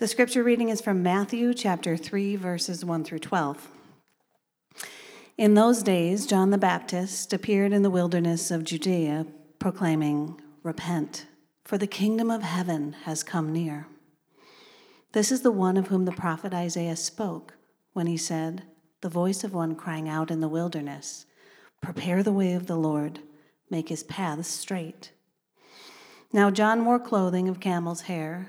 The scripture reading is from Matthew chapter 3, verses 1 through 12. In those days, John the Baptist appeared in the wilderness of Judea, proclaiming, Repent, for the kingdom of heaven has come near. This is the one of whom the prophet Isaiah spoke when he said, The voice of one crying out in the wilderness, Prepare the way of the Lord, make his paths straight. Now John wore clothing of camel's hair,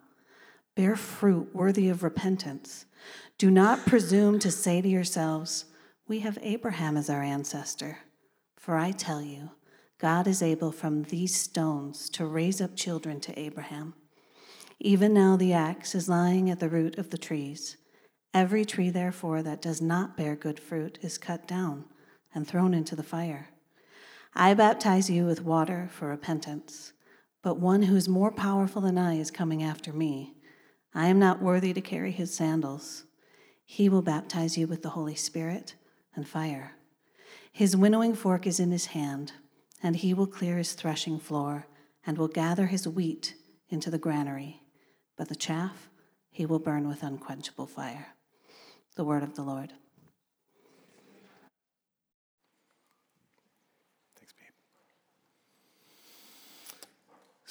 Bear fruit worthy of repentance. Do not presume to say to yourselves, We have Abraham as our ancestor. For I tell you, God is able from these stones to raise up children to Abraham. Even now the axe is lying at the root of the trees. Every tree, therefore, that does not bear good fruit is cut down and thrown into the fire. I baptize you with water for repentance, but one who is more powerful than I is coming after me. I am not worthy to carry his sandals. He will baptize you with the Holy Spirit and fire. His winnowing fork is in his hand, and he will clear his threshing floor and will gather his wheat into the granary, but the chaff he will burn with unquenchable fire. The word of the Lord. Thanks, babe.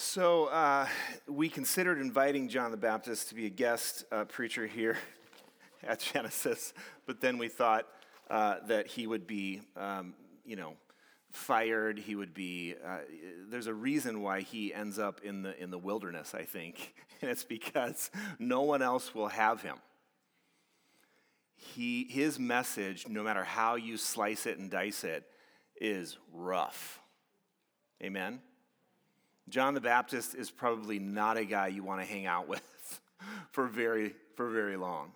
So, uh, we considered inviting John the Baptist to be a guest uh, preacher here at Genesis, but then we thought uh, that he would be, um, you know, fired. He would be. Uh, there's a reason why he ends up in the in the wilderness, I think, and it's because no one else will have him. He his message, no matter how you slice it and dice it, is rough. Amen. John the Baptist is probably not a guy you want to hang out with for very for very long.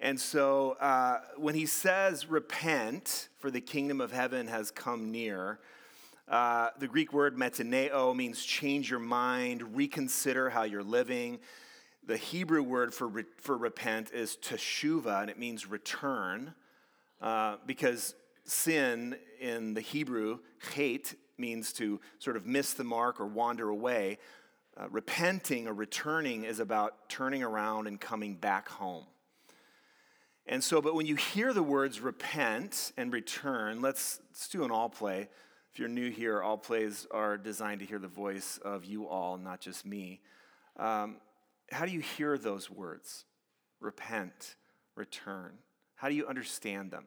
And so uh, when he says, repent, for the kingdom of heaven has come near, uh, the Greek word metanoeo means change your mind, reconsider how you're living. The Hebrew word for, re- for repent is teshuva, and it means return, uh, because sin in the Hebrew, chet, means to sort of miss the mark or wander away. Uh, repenting or returning is about turning around and coming back home. And so, but when you hear the words repent and return, let's, let's do an all play. If you're new here, all plays are designed to hear the voice of you all, not just me. Um, how do you hear those words? Repent, return. How do you understand them?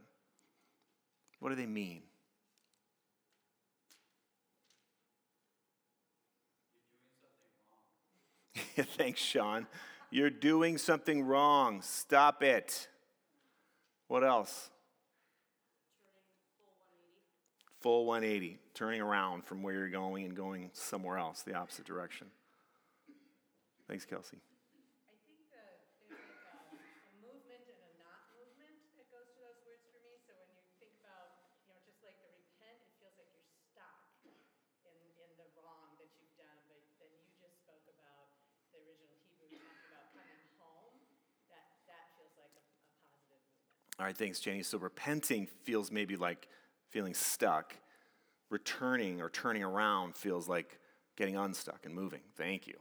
What do they mean? Thanks, Sean. You're doing something wrong. Stop it. What else? Full 180, turning around from where you're going and going somewhere else, the opposite direction. Thanks, Kelsey. All right, thanks, Jenny. So repenting feels maybe like feeling stuck. Returning or turning around feels like getting unstuck and moving. Thank you.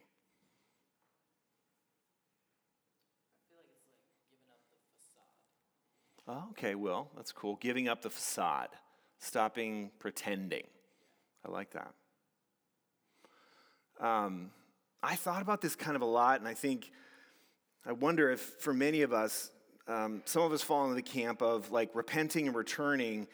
Oh, okay, well, that's cool. Giving up the facade, stopping pretending. I like that. Um, I thought about this kind of a lot, and I think, I wonder if for many of us, um, some of us fall into the camp of like repenting and returning.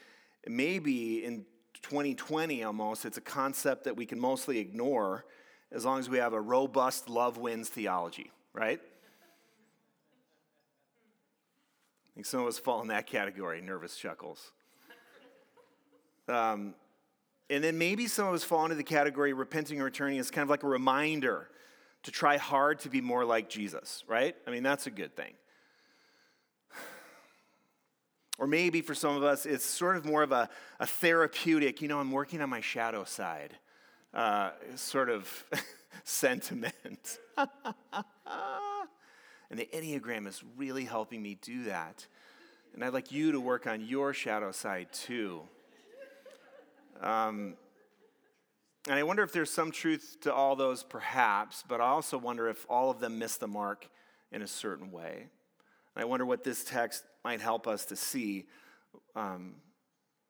Maybe in 2020 almost, it's a concept that we can mostly ignore as long as we have a robust love wins theology, right? I think some of us fall in that category, nervous chuckles. Um, and then maybe some of us fall into the category repenting and returning as kind of like a reminder to try hard to be more like Jesus, right? I mean, that's a good thing. Or maybe for some of us, it's sort of more of a, a therapeutic, you know, I'm working on my shadow side uh, sort of sentiment. And the Enneagram is really helping me do that. And I'd like you to work on your shadow side too. Um, and I wonder if there's some truth to all those, perhaps, but I also wonder if all of them miss the mark in a certain way. I wonder what this text might help us to see um,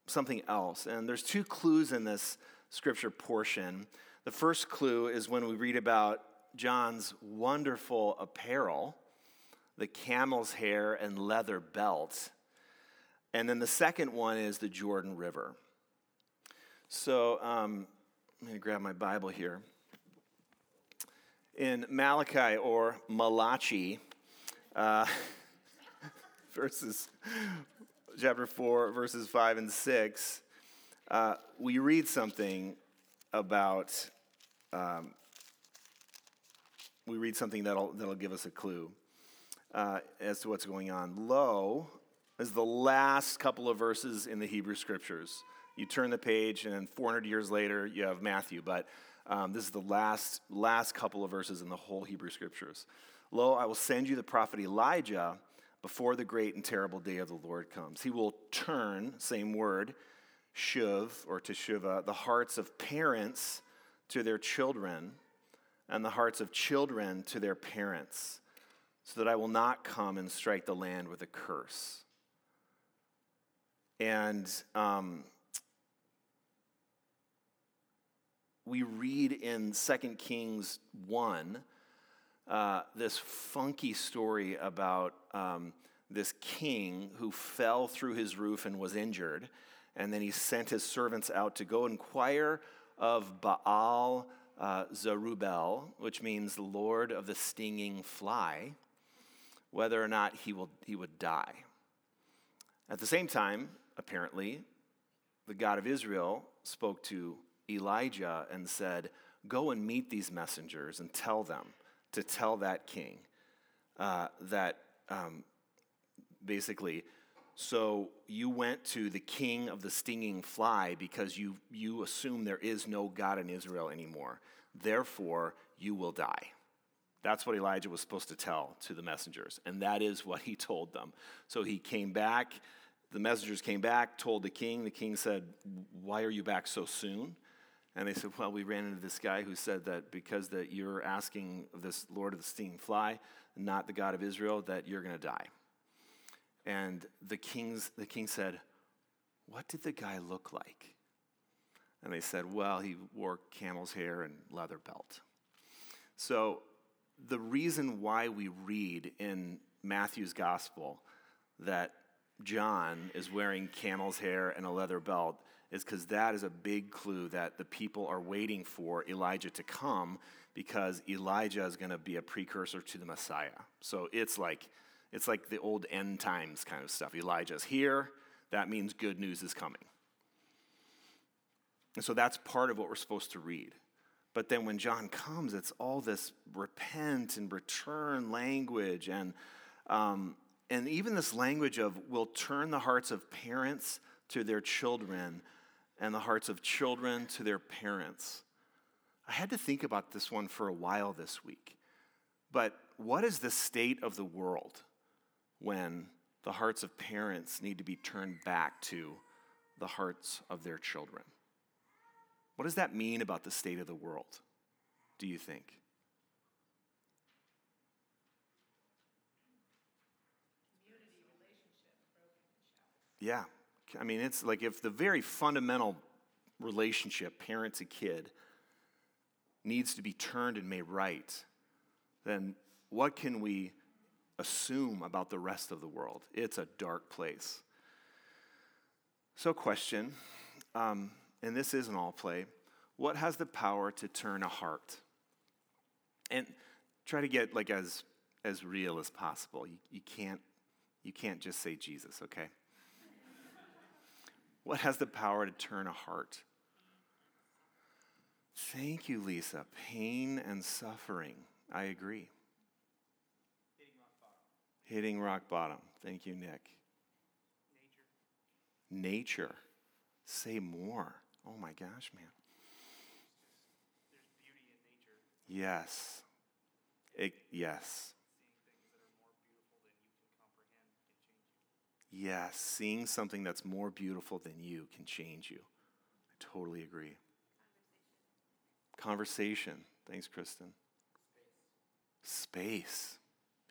something else. And there's two clues in this scripture portion. The first clue is when we read about John's wonderful apparel the camel's hair and leather belt. And then the second one is the Jordan River. So um, I'm going to grab my Bible here. In Malachi or Malachi, uh, verses chapter 4, verses 5 and 6, uh, we read something about, um, we read something that'll, that'll give us a clue uh, as to what's going on. Lo is the last couple of verses in the Hebrew scriptures. You turn the page, and then 400 years later, you have Matthew. But um, this is the last, last couple of verses in the whole Hebrew scriptures. Lo, I will send you the prophet Elijah before the great and terrible day of the Lord comes. He will turn, same word, shuv or teshuva, the hearts of parents to their children, and the hearts of children to their parents so that I will not come and strike the land with a curse. And um, we read in 2 Kings 1 uh, this funky story about um, this king who fell through his roof and was injured. And then he sent his servants out to go inquire of Baal uh, which means Lord of the stinging fly whether or not he, will, he would die. At the same time, apparently, the God of Israel spoke to Elijah and said, Go and meet these messengers and tell them to tell that king uh, that um, basically, so you went to the king of the stinging fly because you, you assume there is no God in Israel anymore. Therefore, you will die. That's what Elijah was supposed to tell to the messengers, and that is what he told them. So he came back. The messengers came back, told the king. The king said, Why are you back so soon? And they said, Well, we ran into this guy who said that because that you're asking this Lord of the stinging fly, not the God of Israel, that you're going to die. And the, kings, the king said, What did the guy look like? And they said, Well, he wore camel's hair and leather belt. So the reason why we read in Matthew's gospel that John is wearing camel's hair and a leather belt is because that is a big clue that the people are waiting for Elijah to come because Elijah is going to be a precursor to the Messiah. So it's like it's like the old end times kind of stuff. Elijah's here, that means good news is coming. And so that's part of what we're supposed to read. But then when John comes, it's all this repent and return language, and, um, and even this language of will turn the hearts of parents to their children and the hearts of children to their parents. I had to think about this one for a while this week. But what is the state of the world when the hearts of parents need to be turned back to the hearts of their children. What does that mean about the state of the world, do you think? Yeah. I mean, it's like if the very fundamental relationship, parent to kid, needs to be turned and made right, then what can we assume about the rest of the world? It's a dark place. So, question, um, and this isn't all play what has the power to turn a heart? And try to get like as as real as possible. You, you can't you can't just say Jesus, okay? What has the power to turn a heart? Thank you, Lisa. Pain and suffering. I agree. Hitting rock bottom. Hitting rock bottom. Thank you, Nick. Nature. Nature. Say more. Oh my gosh, man. There's beauty in nature. Yes. It, yes. Yes, seeing something that's more beautiful than you can change you. I totally agree. Conversation. Thanks, Kristen. Space.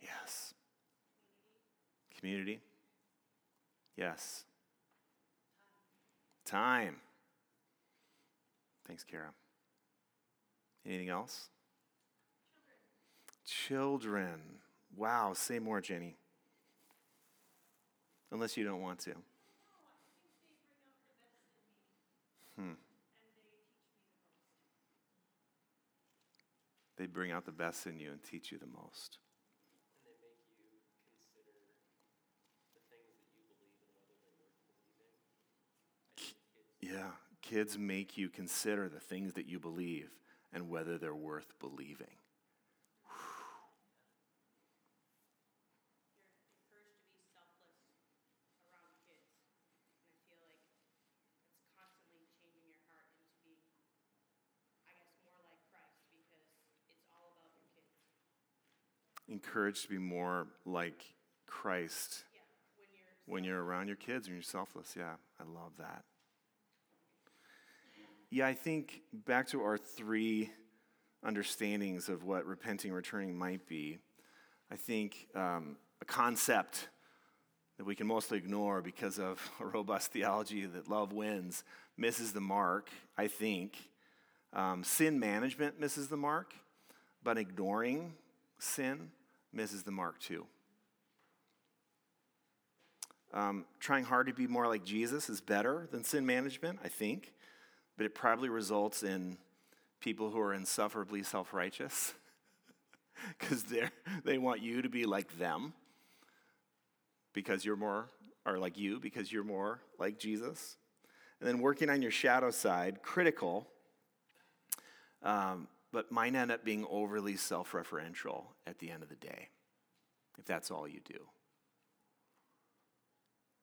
Yes. Community. Yes. Time. Thanks, Kara. Anything else? Children. Children. Wow, say more, Jenny. Unless you don't want to. Hmm. They bring out the best in you and teach you the most. Yeah, kids make you consider the things that you believe and whether they're worth believing. Encouraged to be more like Christ yeah, when, you're when you're around your kids and you're selfless. Yeah, I love that. Yeah, I think back to our three understandings of what repenting, returning might be. I think um, a concept that we can mostly ignore because of a robust theology that love wins misses the mark, I think. Um, sin management misses the mark, but ignoring sin misses the mark too. Um, trying hard to be more like Jesus is better than sin management, I think, but it probably results in people who are insufferably self righteous because they want you to be like them because you're more, or like you because you're more like Jesus. And then working on your shadow side, critical, um, but might end up being overly self referential at the end of the day, if that's all you do.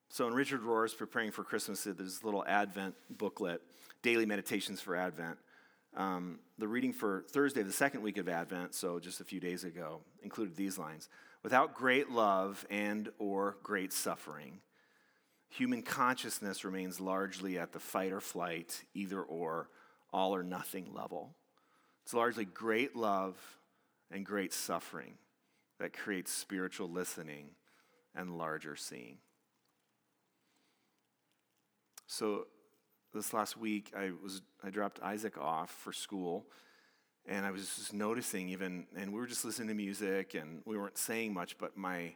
So, in Richard Rohr's Preparing for Christmas, there's this little Advent booklet, Daily Meditations for Advent. Um, the reading for Thursday, the second week of Advent, so just a few days ago, included these lines Without great love and or great suffering, human consciousness remains largely at the fight or flight, either or, all or nothing level. It's largely great love and great suffering that creates spiritual listening and larger seeing. So this last week I was I dropped Isaac off for school and I was just noticing even and we were just listening to music and we weren't saying much but my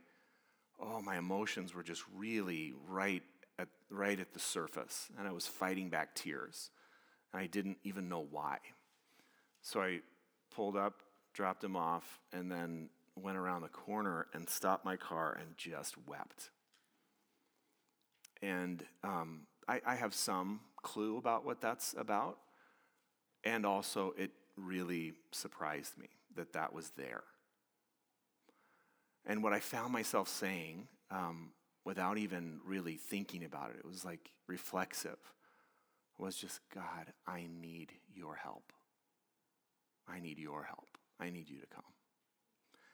oh my emotions were just really right at right at the surface and I was fighting back tears and I didn't even know why. So I pulled up, dropped him off, and then went around the corner and stopped my car and just wept. And um, I, I have some clue about what that's about. And also, it really surprised me that that was there. And what I found myself saying, um, without even really thinking about it, it was like reflexive, was just, God, I need your help. I need your help. I need you to come.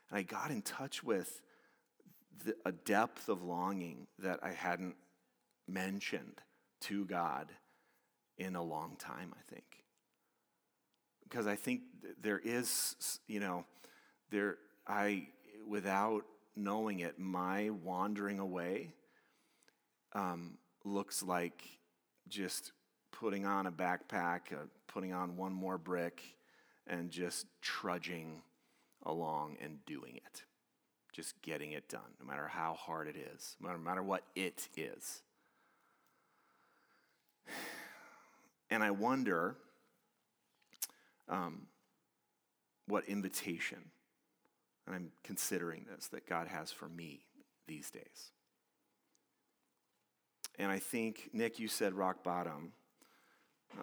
And I got in touch with the, a depth of longing that I hadn't mentioned to God in a long time, I think. Because I think there is, you know, there, I, without knowing it, my wandering away um, looks like just putting on a backpack, uh, putting on one more brick, and just trudging along and doing it. Just getting it done, no matter how hard it is, no matter what it is. And I wonder um, what invitation, and I'm considering this, that God has for me these days. And I think, Nick, you said rock bottom.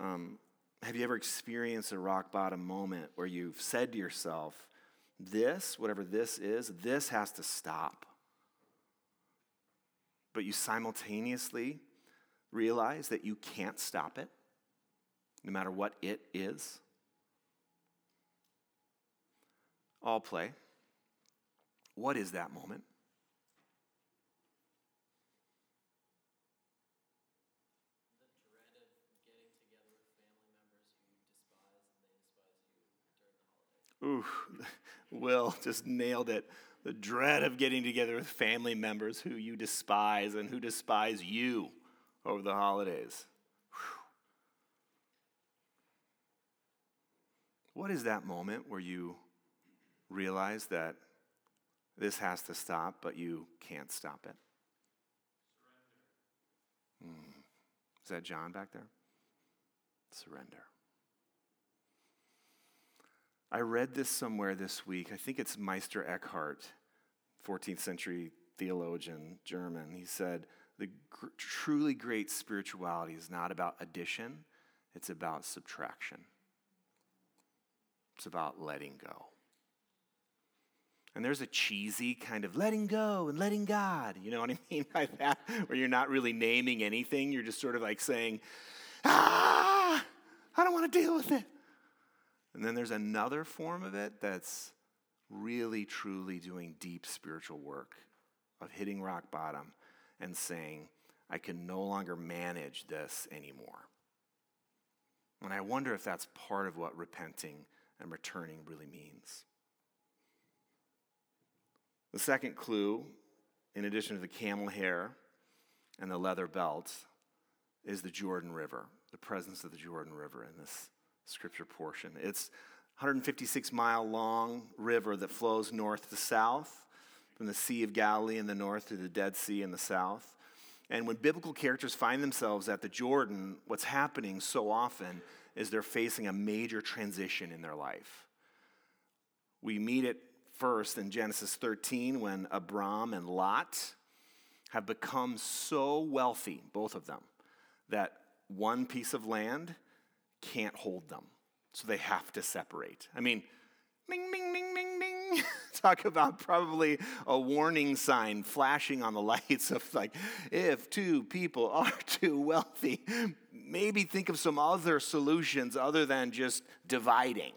Um, have you ever experienced a rock bottom moment where you've said to yourself, this, whatever this is, this has to stop? But you simultaneously realize that you can't stop it, no matter what it is? I'll play. What is that moment? Ooh, Will just nailed it. The dread of getting together with family members who you despise and who despise you over the holidays. Whew. What is that moment where you realize that this has to stop, but you can't stop it? Mm. Is that John back there? Surrender. I read this somewhere this week. I think it's Meister Eckhart, 14th century theologian, German. He said, The gr- truly great spirituality is not about addition, it's about subtraction. It's about letting go. And there's a cheesy kind of letting go and letting God, you know what I mean by that? Where you're not really naming anything, you're just sort of like saying, ah, I don't want to deal with it. And then there's another form of it that's really, truly doing deep spiritual work of hitting rock bottom and saying, I can no longer manage this anymore. And I wonder if that's part of what repenting and returning really means. The second clue, in addition to the camel hair and the leather belt, is the Jordan River, the presence of the Jordan River in this scripture portion. It's 156 mile long river that flows north to south from the Sea of Galilee in the north to the Dead Sea in the south. And when biblical characters find themselves at the Jordan, what's happening so often is they're facing a major transition in their life. We meet it first in Genesis 13 when Abram and Lot have become so wealthy, both of them, that one piece of land can't hold them. So they have to separate. I mean. Talk about probably a warning sign flashing on the lights of like, if two people are too wealthy, maybe think of some other solutions other than just dividing.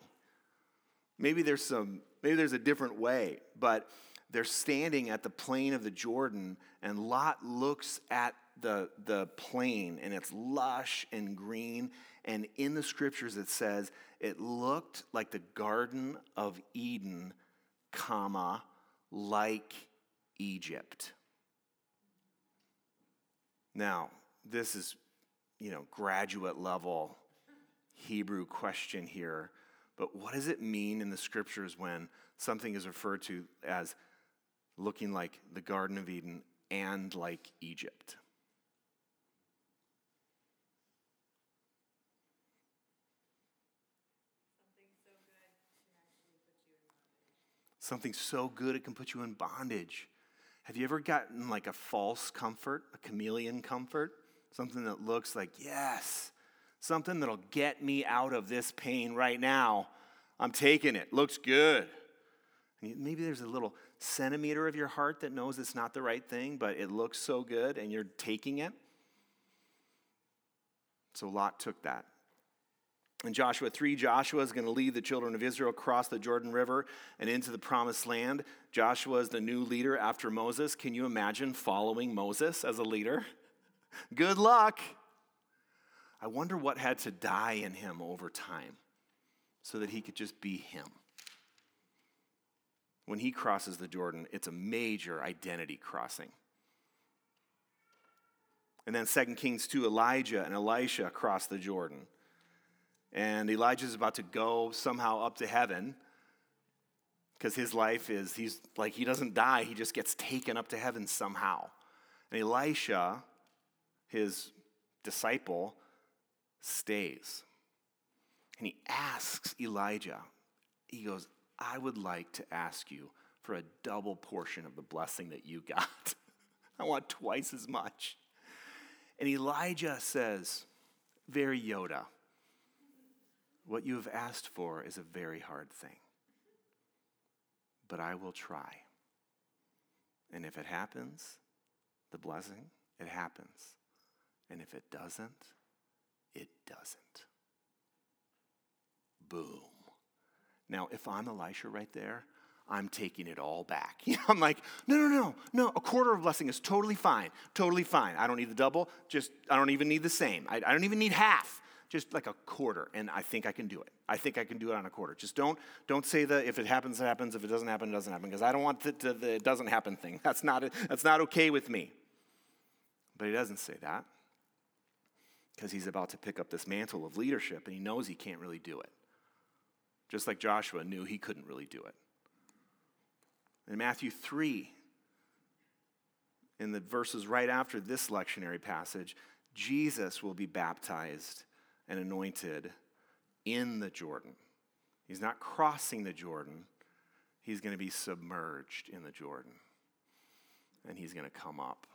Maybe there's some, maybe there's a different way, but they're standing at the plain of the Jordan, and Lot looks at the, the plain, and it's lush and green, and in the scriptures, it says it looked like the Garden of Eden, comma, like Egypt. Now, this is, you know, graduate level Hebrew question here, but what does it mean in the scriptures when something is referred to as looking like the Garden of Eden and like Egypt? Something so good it can put you in bondage. Have you ever gotten like a false comfort, a chameleon comfort? Something that looks like, yes, something that'll get me out of this pain right now. I'm taking it. Looks good. Maybe there's a little centimeter of your heart that knows it's not the right thing, but it looks so good and you're taking it. So Lot took that. In Joshua 3, Joshua is going to lead the children of Israel across the Jordan River and into the promised land. Joshua is the new leader after Moses. Can you imagine following Moses as a leader? Good luck. I wonder what had to die in him over time so that he could just be him. When he crosses the Jordan, it's a major identity crossing. And then 2 Kings 2, Elijah and Elisha cross the Jordan. And Elijah is about to go somehow up to heaven because his life is, he's like, he doesn't die, he just gets taken up to heaven somehow. And Elisha, his disciple, stays. And he asks Elijah, he goes, I would like to ask you for a double portion of the blessing that you got. I want twice as much. And Elijah says, very Yoda, what you have asked for is a very hard thing, but I will try. And if it happens, the blessing, it happens. And if it doesn't, it doesn't. Boom. Now, if I'm Elisha right there, I'm taking it all back. I'm like, no, no, no, no. A quarter of blessing is totally fine, totally fine. I don't need the double. Just I don't even need the same. I, I don't even need half. Just like a quarter, and I think I can do it. I think I can do it on a quarter. Just don't don't say that if it happens, it happens. If it doesn't happen, it doesn't happen. Because I don't want the, the, the it doesn't happen thing. That's not that's not okay with me. But he doesn't say that because he's about to pick up this mantle of leadership, and he knows he can't really do it. Just like Joshua knew he couldn't really do it. In Matthew 3, in the verses right after this lectionary passage, Jesus will be baptized and anointed in the Jordan. He's not crossing the Jordan, he's going to be submerged in the Jordan. And he's going to come up.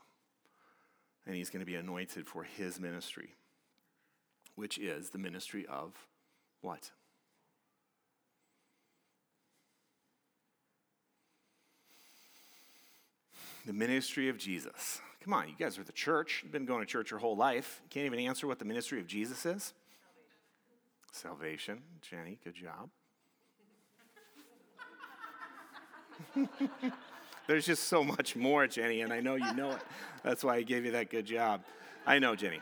And he's going to be anointed for his ministry, which is the ministry of what? the ministry of Jesus. Come on, you guys are the church. You've been going to church your whole life. You can't even answer what the ministry of Jesus is? Salvation. Salvation. Jenny, good job. There's just so much more, Jenny, and I know you know it. That's why I gave you that good job. I know, Jenny.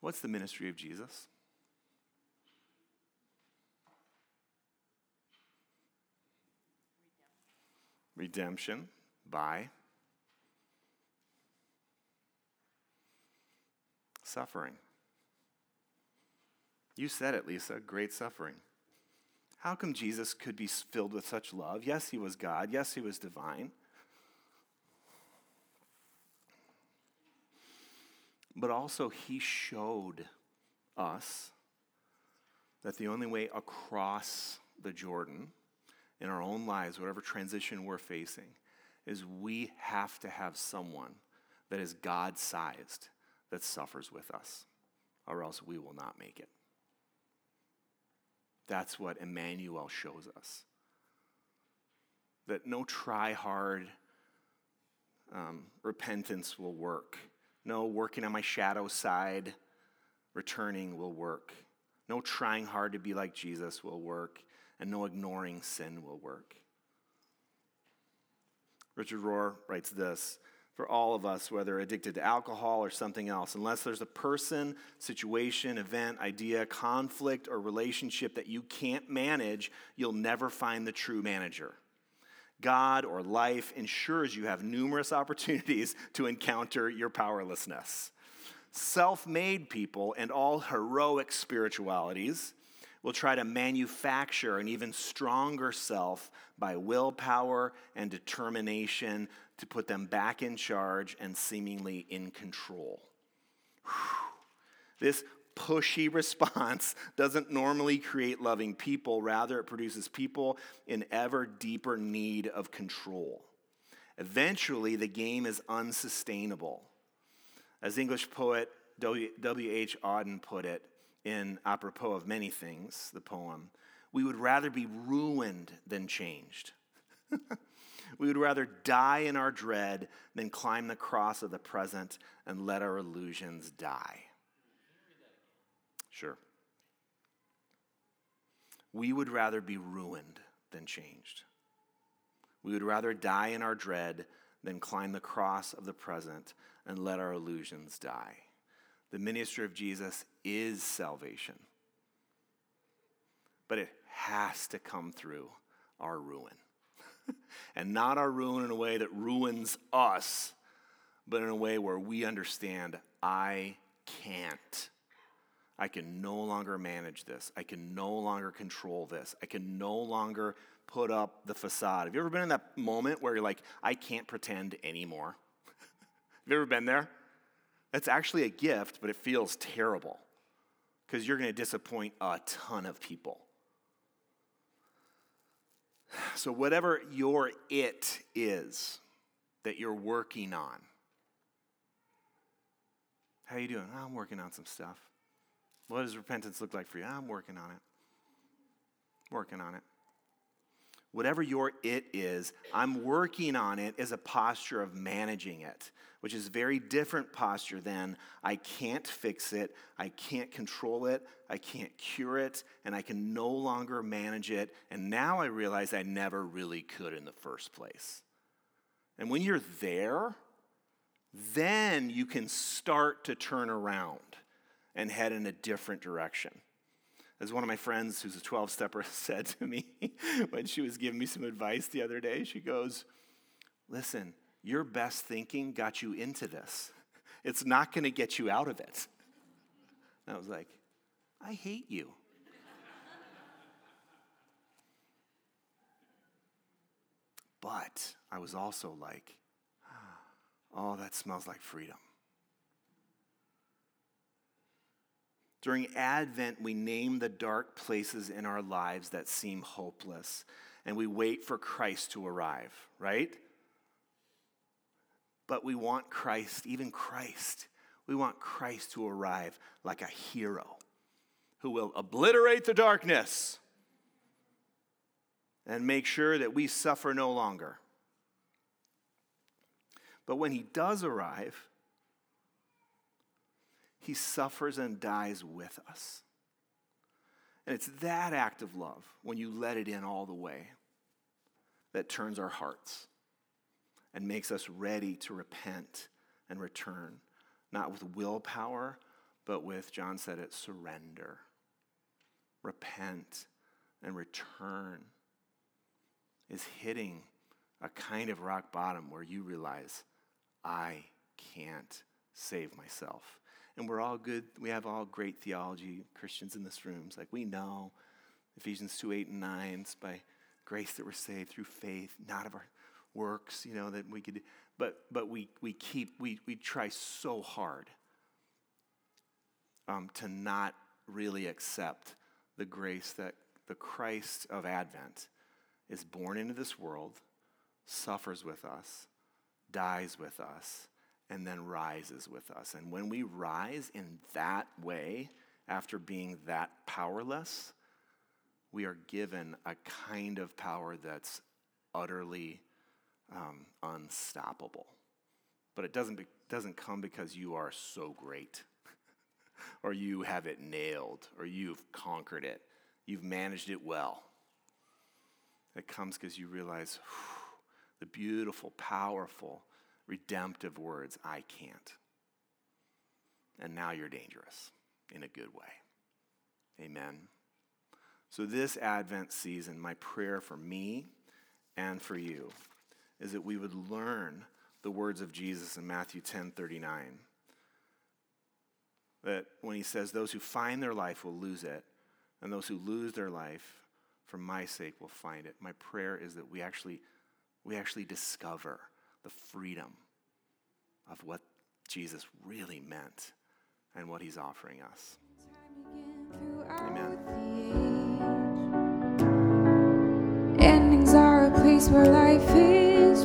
What's the ministry of Jesus? Redemption by suffering. You said it, Lisa great suffering. How come Jesus could be filled with such love? Yes, he was God. Yes, he was divine. But also, he showed us that the only way across the Jordan in our own lives, whatever transition we're facing, is we have to have someone that is God sized that suffers with us, or else we will not make it. That's what Emmanuel shows us. That no try hard um, repentance will work. No working on my shadow side, returning will work. No trying hard to be like Jesus will work. And no ignoring sin will work. Richard Rohr writes this for all of us, whether addicted to alcohol or something else, unless there's a person, situation, event, idea, conflict, or relationship that you can't manage, you'll never find the true manager. God or life ensures you have numerous opportunities to encounter your powerlessness. Self made people and all heroic spiritualities will try to manufacture an even stronger self by willpower and determination to put them back in charge and seemingly in control. Whew. This pushy response doesn't normally create loving people, rather, it produces people in ever deeper need of control. Eventually, the game is unsustainable. As English poet W.H. Auden put it, in apropos of many things, the poem, we would rather be ruined than changed. we would rather die in our dread than climb the cross of the present and let our illusions die. Sure. we would rather be ruined than changed. We would rather die in our dread than climb the cross of the present and let our illusions die. The ministry of Jesus is salvation, but it has to come through our ruin. and not our ruin in a way that ruins us, but in a way where we understand I can't. I can no longer manage this. I can no longer control this. I can no longer put up the facade. Have you ever been in that moment where you're like, I can't pretend anymore? Have you ever been there? That's actually a gift, but it feels terrible because you're going to disappoint a ton of people. So, whatever your it is that you're working on, how are you doing? I'm working on some stuff. What does repentance look like for you? I'm working on it. Working on it. Whatever your it is, I'm working on it as a posture of managing it, which is a very different posture than I can't fix it, I can't control it, I can't cure it, and I can no longer manage it. And now I realize I never really could in the first place. And when you're there, then you can start to turn around and head in a different direction. As one of my friends who's a 12 stepper said to me when she was giving me some advice the other day, she goes, Listen, your best thinking got you into this. It's not going to get you out of it. And I was like, I hate you. but I was also like, ah, oh, that smells like freedom. During Advent, we name the dark places in our lives that seem hopeless, and we wait for Christ to arrive, right? But we want Christ, even Christ, we want Christ to arrive like a hero who will obliterate the darkness and make sure that we suffer no longer. But when he does arrive, he suffers and dies with us. And it's that act of love, when you let it in all the way, that turns our hearts and makes us ready to repent and return, not with willpower, but with, John said it, surrender. Repent and return is hitting a kind of rock bottom where you realize, I can't save myself and we're all good. We have all great theology, Christians in this room. It's like we know Ephesians 2 8 and 9, it's by grace that we're saved through faith, not of our works, you know, that we could, but, but we, we keep, we, we try so hard um, to not really accept the grace that the Christ of Advent is born into this world, suffers with us, dies with us, and then rises with us. And when we rise in that way, after being that powerless, we are given a kind of power that's utterly um, unstoppable. But it doesn't, be, doesn't come because you are so great, or you have it nailed, or you've conquered it, you've managed it well. It comes because you realize whew, the beautiful, powerful, redemptive words I can't. And now you're dangerous in a good way. Amen. So, this Advent season, my prayer for me and for you is that we would learn the words of Jesus in Matthew 10 39. That when he says, Those who find their life will lose it, and those who lose their life for my sake will find it. My prayer is that we actually, we actually discover the freedom of what Jesus really meant and what he's offering us. Amen. Endings are a place where life is